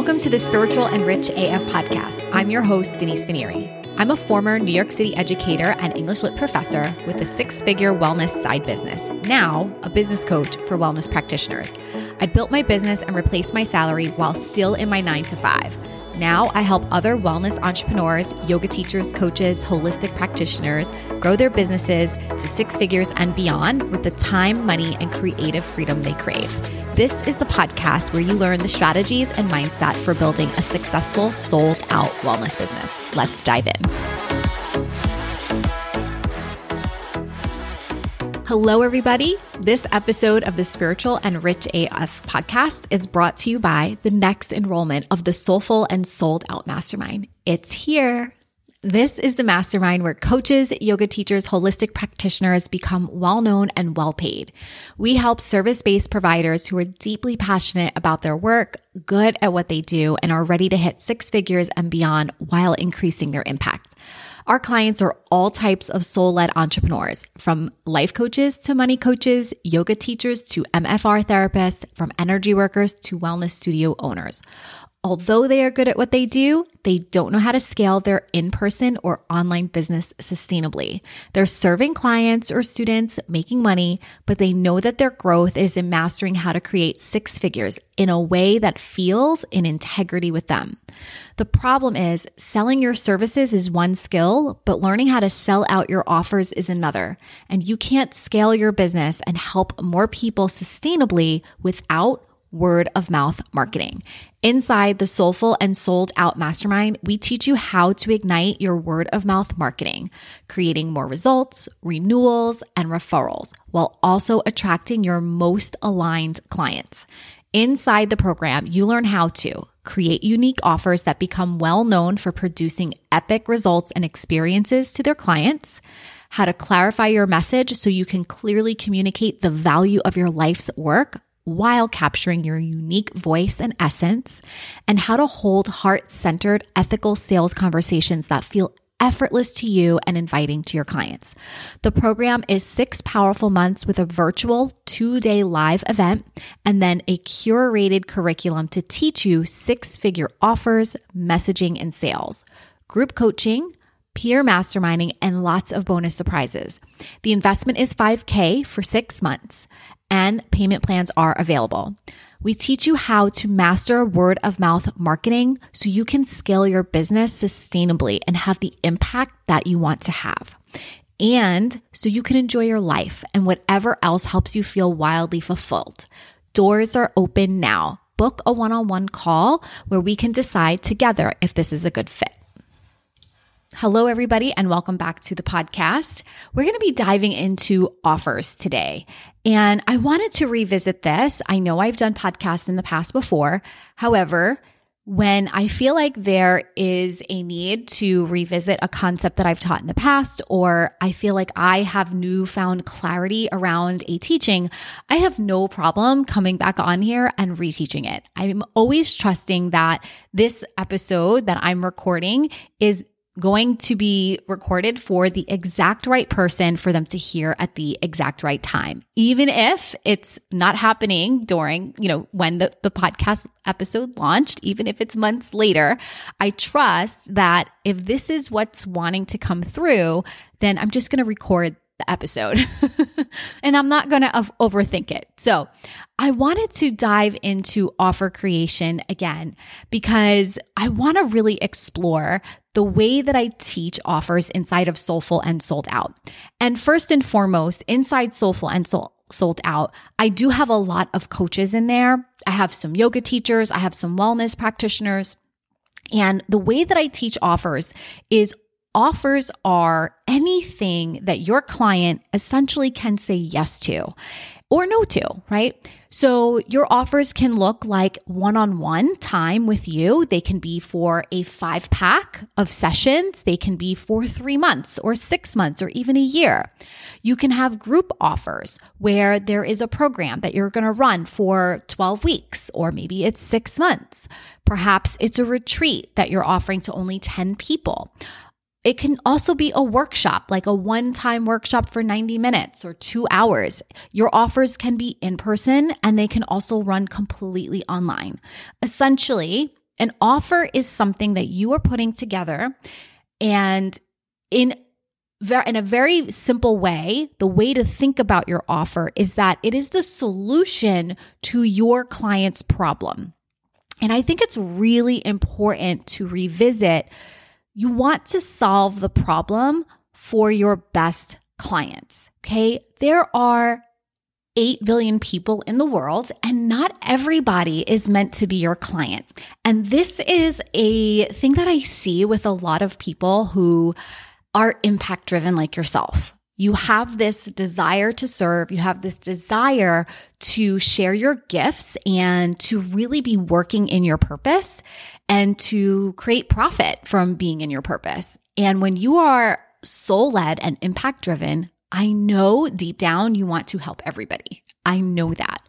Welcome to the Spiritual and Rich AF podcast. I'm your host, Denise Vernieri. I'm a former New York City educator and English lit professor with a six figure wellness side business, now a business coach for wellness practitioners. I built my business and replaced my salary while still in my nine to five. Now I help other wellness entrepreneurs, yoga teachers, coaches, holistic practitioners grow their businesses to six figures and beyond with the time, money, and creative freedom they crave. This is the podcast where you learn the strategies and mindset for building a successful, sold out wellness business. Let's dive in. Hello, everybody. This episode of the Spiritual and Rich AF podcast is brought to you by the next enrollment of the Soulful and Sold Out Mastermind. It's here. This is the mastermind where coaches, yoga teachers, holistic practitioners become well known and well paid. We help service based providers who are deeply passionate about their work, good at what they do, and are ready to hit six figures and beyond while increasing their impact. Our clients are all types of soul led entrepreneurs, from life coaches to money coaches, yoga teachers to MFR therapists, from energy workers to wellness studio owners. Although they are good at what they do, they don't know how to scale their in person or online business sustainably. They're serving clients or students, making money, but they know that their growth is in mastering how to create six figures in a way that feels in integrity with them. The problem is selling your services is one skill, but learning how to sell out your offers is another. And you can't scale your business and help more people sustainably without word of mouth marketing. Inside the Soulful and Sold Out Mastermind, we teach you how to ignite your word of mouth marketing, creating more results, renewals, and referrals, while also attracting your most aligned clients. Inside the program, you learn how to create unique offers that become well known for producing epic results and experiences to their clients how to clarify your message so you can clearly communicate the value of your life's work while capturing your unique voice and essence, and how to hold heart centered, ethical sales conversations that feel effortless to you and inviting to your clients. The program is six powerful months with a virtual two day live event and then a curated curriculum to teach you six figure offers, messaging, and sales, group coaching, peer masterminding, and lots of bonus surprises. The investment is 5K for six months and payment plans are available. We teach you how to master word of mouth marketing so you can scale your business sustainably and have the impact that you want to have. And so you can enjoy your life and whatever else helps you feel wildly fulfilled. Doors are open now. Book a one on one call where we can decide together if this is a good fit. Hello, everybody, and welcome back to the podcast. We're going to be diving into offers today. And I wanted to revisit this. I know I've done podcasts in the past before. However, when I feel like there is a need to revisit a concept that I've taught in the past, or I feel like I have newfound clarity around a teaching, I have no problem coming back on here and reteaching it. I'm always trusting that this episode that I'm recording is going to be recorded for the exact right person for them to hear at the exact right time. Even if it's not happening during, you know, when the, the podcast episode launched, even if it's months later, I trust that if this is what's wanting to come through, then I'm just going to record the episode and I'm not going to overthink it. So I wanted to dive into offer creation again because I want to really explore the way that I teach offers inside of Soulful and Sold Out. And first and foremost, inside Soulful and Soul, Sold Out, I do have a lot of coaches in there. I have some yoga teachers, I have some wellness practitioners. And the way that I teach offers is offers are anything that your client essentially can say yes to or no to, right? So your offers can look like one on one time with you. They can be for a five pack of sessions. They can be for three months or six months or even a year. You can have group offers where there is a program that you're going to run for 12 weeks or maybe it's six months. Perhaps it's a retreat that you're offering to only 10 people. It can also be a workshop, like a one time workshop for 90 minutes or two hours. Your offers can be in person and they can also run completely online. Essentially, An offer is something that you are putting together and in in a very simple way, the way to think about your offer is that it is the solution to your client's problem. And I think it's really important to revisit. You want to solve the problem for your best clients. Okay. There are 8 billion people in the world, and not everybody is meant to be your client. And this is a thing that I see with a lot of people who are impact driven like yourself. You have this desire to serve, you have this desire to share your gifts and to really be working in your purpose and to create profit from being in your purpose. And when you are soul led and impact driven, I know deep down you want to help everybody. I know that.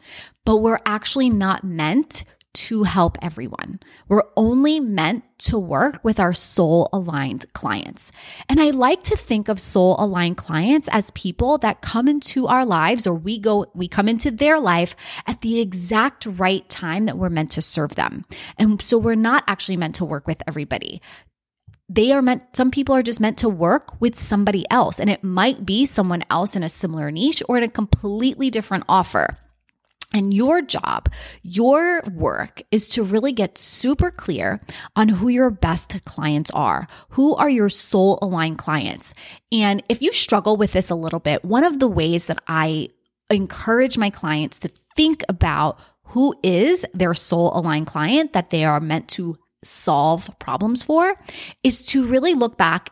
But we're actually not meant to help everyone. We're only meant to work with our soul aligned clients. And I like to think of soul aligned clients as people that come into our lives or we go, we come into their life at the exact right time that we're meant to serve them. And so we're not actually meant to work with everybody they are meant, some people are just meant to work with somebody else, and it might be someone else in a similar niche or in a completely different offer. And your job, your work is to really get super clear on who your best clients are. Who are your soul aligned clients? And if you struggle with this a little bit, one of the ways that I encourage my clients to think about who is their soul aligned client that they are meant to solve problems for is to really look back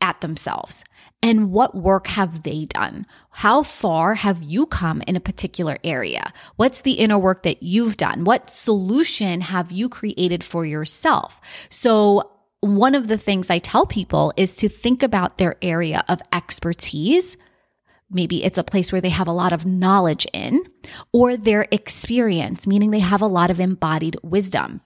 at themselves and what work have they done? How far have you come in a particular area? What's the inner work that you've done? What solution have you created for yourself? So one of the things I tell people is to think about their area of expertise. Maybe it's a place where they have a lot of knowledge in, or their experience, meaning they have a lot of embodied wisdom.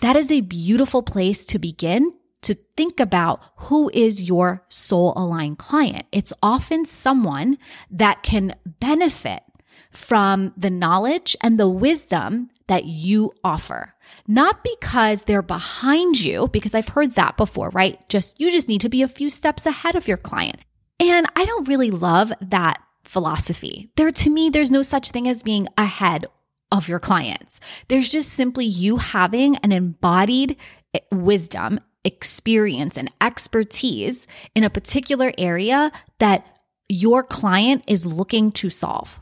That is a beautiful place to begin to think about who is your soul aligned client. It's often someone that can benefit from the knowledge and the wisdom that you offer. Not because they're behind you, because I've heard that before, right? Just, you just need to be a few steps ahead of your client. And I don't really love that philosophy. There, to me, there's no such thing as being ahead of your clients. There's just simply you having an embodied eh, wisdom, experience, and expertise in a particular area that your client is looking to solve.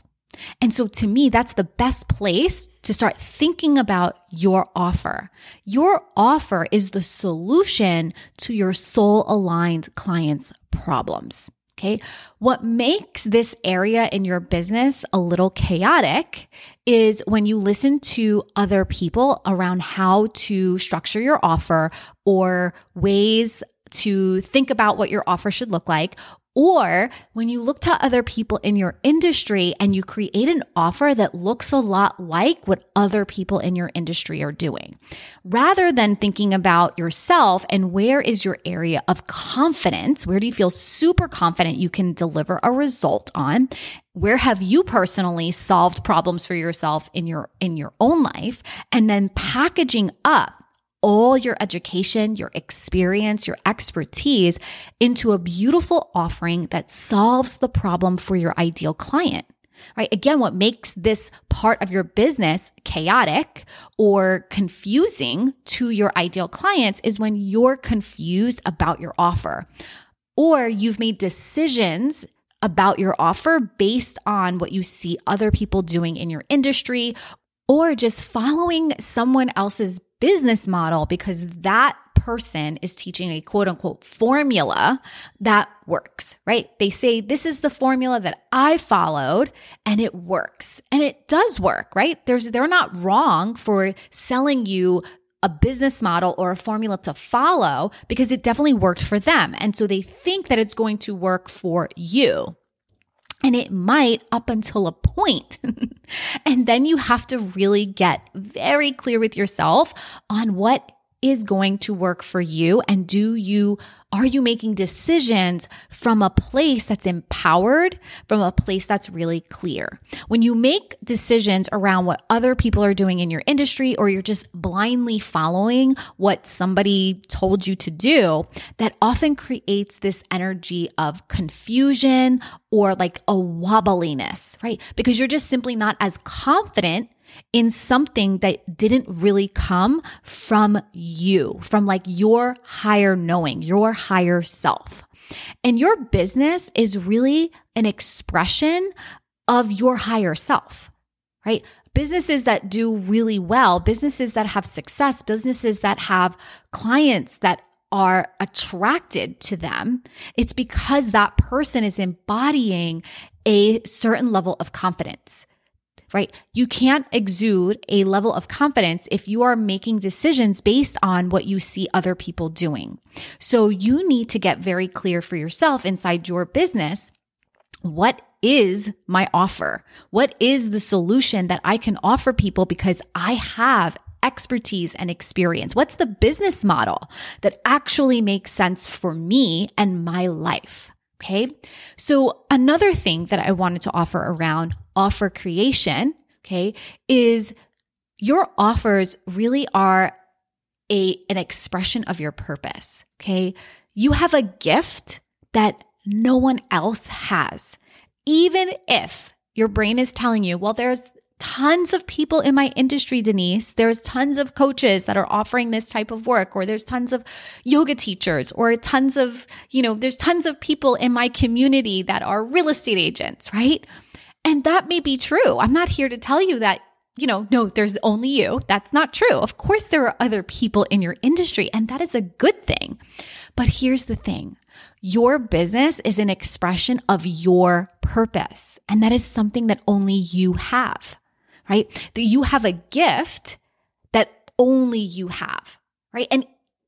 And so to me, that's the best place to start thinking about your offer. Your offer is the solution to your soul aligned clients' problems. Okay. What makes this area in your business a little chaotic is when you listen to other people around how to structure your offer or ways to think about what your offer should look like, or when you look to other people in your industry and you create an offer that looks a lot like what other people in your industry are doing, rather than thinking about yourself and where is your area of confidence? Where do you feel super confident you can deliver a result on? Where have you personally solved problems for yourself in your, in your own life? And then packaging up all your education, your experience, your expertise into a beautiful offering that solves the problem for your ideal client. Right. Again, what makes this part of your business chaotic or confusing to your ideal clients is when you're confused about your offer or you've made decisions about your offer based on what you see other people doing in your industry or just following someone else's business model because that person is teaching a quote unquote formula that works, right? They say, This is the formula that I followed and it works. And it does work, right? There's, they're not wrong for selling you a business model or a formula to follow because it definitely worked for them. And so they think that it's going to work for you. And it might up until a point. and then you have to really get very clear with yourself on what is going to work for you? And do you are you making decisions from a place that's empowered from a place that's really clear? When you make decisions around what other people are doing in your industry or you're just blindly following what somebody told you to do that often creates this energy of confusion or like a wobbliness right? Because you're just simply not as confident in something that didn't really come from you, from like your higher knowing, your higher self. And your business is really an expression of your higher self, right? Businesses that do really well, businesses that have success, businesses that have clients that are attracted to them, it's because that person is embodying a certain level of confidence right? You can't exude a level of confidence if you are making decisions based on what you see other people doing. So you need to get very clear for yourself inside your business. What is my offer? What is the solution that I can offer people because I have expertise and experience? What's the business model that actually makes sense for me and my life? Okay. So another thing that I wanted to offer around offer creation, okay, is your offers really are a, an expression of your purpose. Okay. You have a gift that no one else has. Even if your brain is telling you, well, there's tons of people in my industry, Denise. There's tons of coaches that are offering this type of work, or there's tons of yoga teachers, or tons of, you know, there's tons of people in my community that are real estate agents, right? And that may be true. I'm not here to tell you that, you know, no, there's only you. That's not true. Of course, there are other people in your industry, and that is a good thing. But here's the thing your business is an expression of your purpose, and that is something that only you have right? That you have a gift that only you have, right? And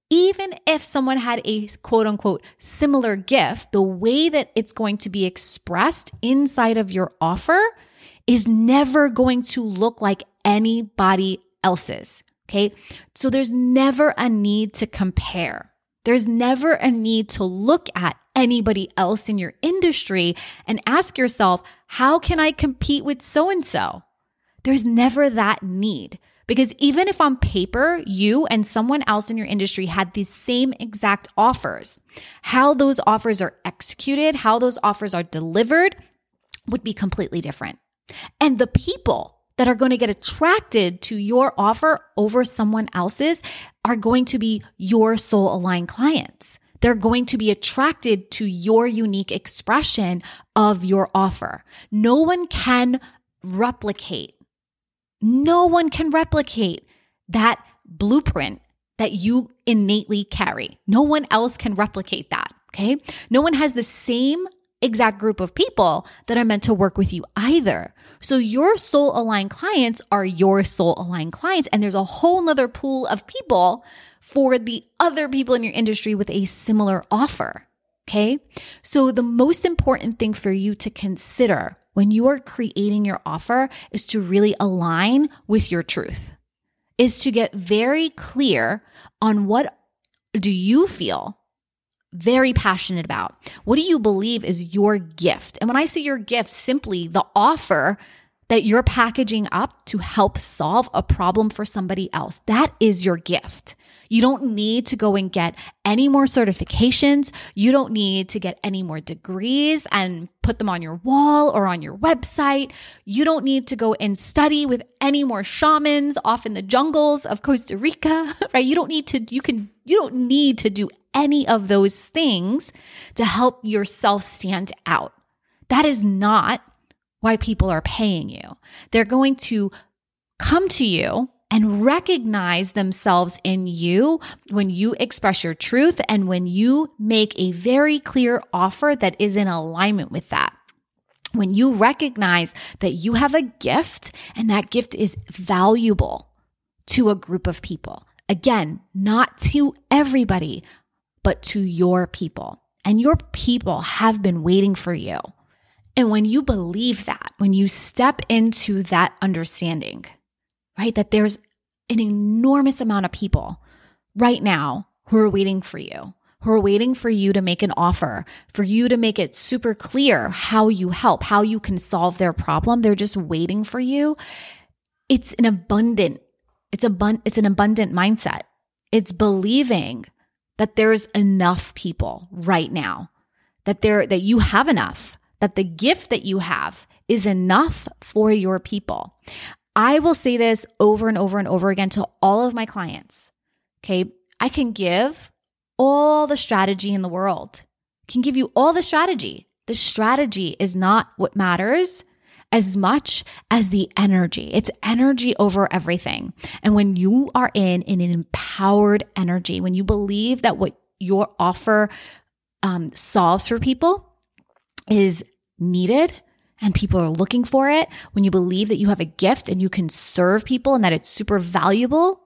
even if someone had a quote unquote similar gift, the way that it's going to be expressed inside of your offer is never going to look like anybody else's. Okay. So there's never a need to compare. There's never a need to look at anybody else in your industry and ask yourself, how can I compete with so and so? There's never that need. Because even if on paper, you and someone else in your industry had the same exact offers, how those offers are executed, how those offers are delivered would be completely different. And the people that are going to get attracted to your offer over someone else's are going to be your soul aligned clients. They're going to be attracted to your unique expression of your offer. No one can replicate no one can replicate that blueprint that you innately carry. No one else can replicate that. Okay. No one has the same exact group of people that are meant to work with you either. So your soul aligned clients are your soul aligned clients. And there's a whole nother pool of people for the other people in your industry with a similar offer. Okay. So the most important thing for you to consider when you are creating your offer is to really align with your truth, is to get very clear on what do you feel very passionate about? What do you believe is your gift? And when I say your gift, simply the offer that you're packaging up to help solve a problem for somebody else. That is your gift. You don't need to go and get any more certifications. You don't need to get any more degrees and put them on your wall or on your website. You don't need to go and study with any more shamans off in the jungles of Costa Rica, right? You don't need to, you can, you don't need to do any of those things to help yourself stand out. That is not why people are paying you. They're going to come to you and recognize themselves in you when you express your truth and when you make a very clear offer that is in alignment with that. When you recognize that you have a gift and that gift is valuable to a group of people. Again, not to everybody, but to your people. And your people have been waiting for you. And when you believe that, when you step into that understanding, right, that there's an enormous amount of people right now who are waiting for you, who are waiting for you to make an offer, for you to make it super clear how you help, how you can solve their problem. They're just waiting for you. It's an abundant, it's a it's an abundant mindset. It's believing that there's enough people right now, that there that you have enough, that the gift that you have is enough for your people. I will say this over and over and over again to all of my clients. Okay. I can give all the strategy in the world, can give you all the strategy. The strategy is not what matters as much as the energy. It's energy over everything. And when you are in, an empowered energy, when you believe that what your offer um, solves for people is needed and people are looking for it, when you believe that you have a gift and you can serve people and that it's super valuable,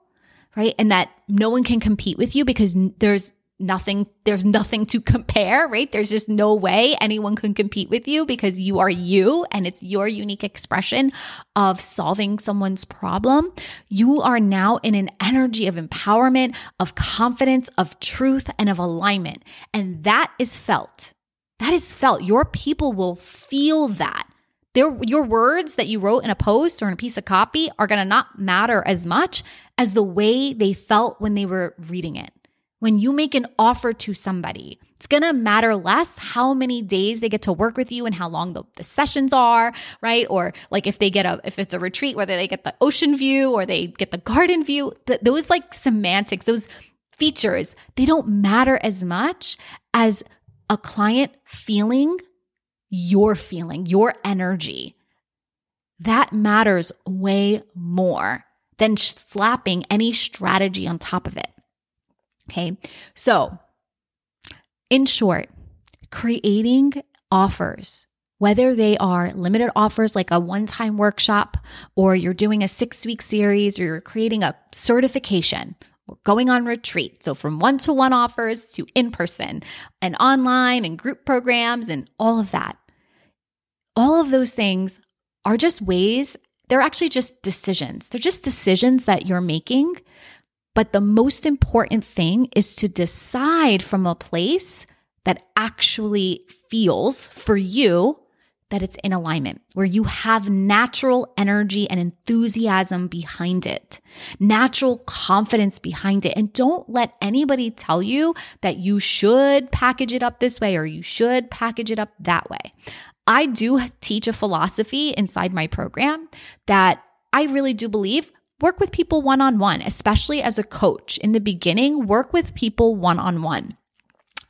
right? And that no one can compete with you because there's nothing there's nothing to compare right? There's just no way anyone can compete with you because you are you and it's your unique expression of solving someone's problem. You are now in an energy of empowerment of confidence of truth and of alignment. And that is felt that is felt. Your people will feel that. Their, your words that you wrote in a post or in a piece of copy are going to not matter as much as the way they felt when they were reading it. When you make an offer to somebody, it's going to matter less how many days they get to work with you and how long the, the, sessions are, right? Or like if they get a, if it's a retreat, whether they get the ocean view or they get the garden view, th- those like semantics, those features, they don't matter as much as a client feeling your feeling, your energy. That matters way more than slapping any strategy on top of it. Okay. So, in short, creating offers, whether they are limited offers like a one time workshop, or you're doing a six week series, or you're creating a certification, or going on retreat. So, from one to one offers to in person and online and group programs and all of that. All of those things are just ways, they're actually just decisions. They're just decisions that you're making but the most important thing is to decide from a place that actually feels for you that it's in alignment, where you have natural energy and enthusiasm behind it, natural confidence behind it. And don't let anybody tell you that you should package it up this way or you should package it up that way. I do teach a philosophy inside my program that I really do believe work with people one on one, especially as a coach. In the beginning, work with people one on one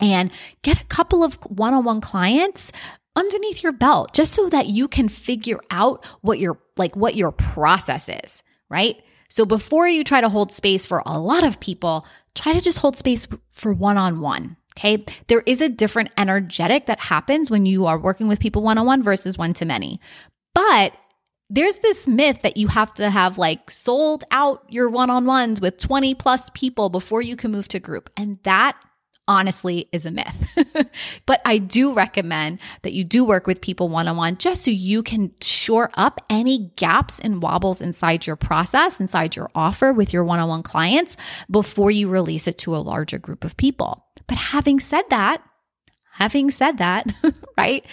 and get a couple of one on one clients underneath your belt just so that you can figure out what your like what your process is, right? So before you try to hold space for a lot of people, try to just hold space for one on one. Okay. There is a different energetic that happens when you are working with people one on one versus one to many. But there's this myth that you have to have like sold out your one on ones with 20 plus people before you can move to group. And that honestly is a myth. but I do recommend that you do work with people one on one just so you can shore up any gaps and wobbles inside your process, inside your offer with your one on one clients before you release it to a larger group of people. But having said that, having said that, right?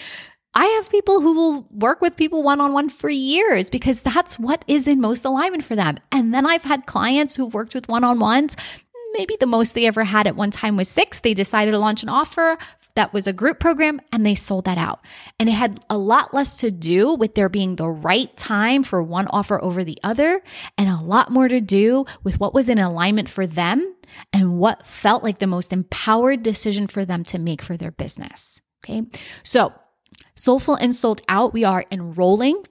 I have people who will work with people one on one for years because that's what is in most alignment for them. And then I've had clients who've worked with one on ones. Maybe the most they ever had at one time was six. They decided to launch an offer that was a group program and they sold that out. And it had a lot less to do with there being the right time for one offer over the other and a lot more to do with what was in alignment for them and what felt like the most empowered decision for them to make for their business. Okay. So Soulful and Sold Out, we are enrolling.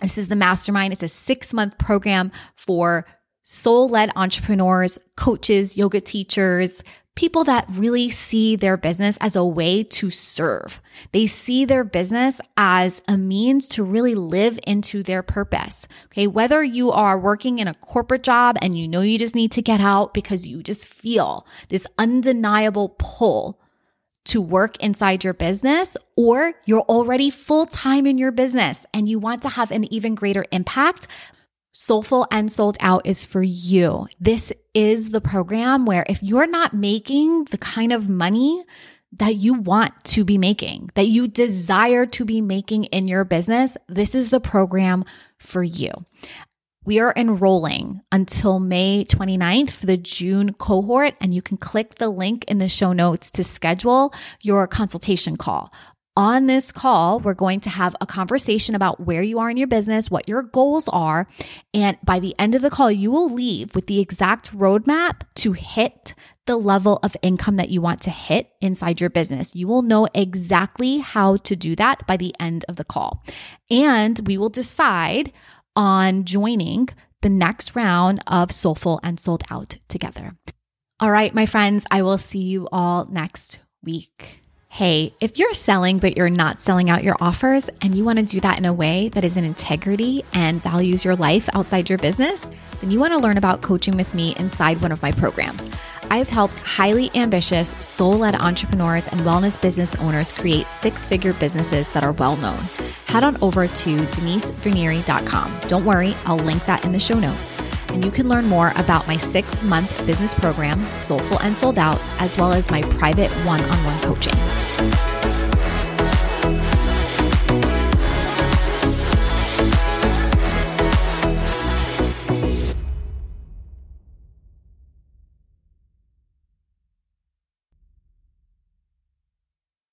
This is the mastermind. It's a six month program for soul led entrepreneurs, coaches, yoga teachers, people that really see their business as a way to serve. They see their business as a means to really live into their purpose. Okay. Whether you are working in a corporate job and you know you just need to get out because you just feel this undeniable pull to work inside your business, or you're already full time in your business and you want to have an even greater impact, Soulful and Sold Out is for you. This is the program where if you're not making the kind of money that you want to be making, that you desire to be making in your business, this is the program for you. We are enrolling until May 29th for the June cohort, and you can click the link in the show notes to schedule your consultation call. On this call, we're going to have a conversation about where you are in your business, what your goals are. And by the end of the call, you will leave with the exact roadmap to hit the level of income that you want to hit inside your business. You will know exactly how to do that by the end of the call. And we will decide on joining the next round of Soulful and Sold Out together. All right, my friends, I will see you all next week. Hey, if you're selling but you're not selling out your offers and you want to do that in a way that is in integrity and values your life outside your business, then you want to learn about coaching with me inside one of my programs. I've helped highly ambitious, soul led entrepreneurs and wellness business owners create six figure businesses that are well known. Head on over to denisevernieri.com. Don't worry, I'll link that in the show notes. And you can learn more about my six month business program, Soulful and Sold Out, as well as my private one on one coaching.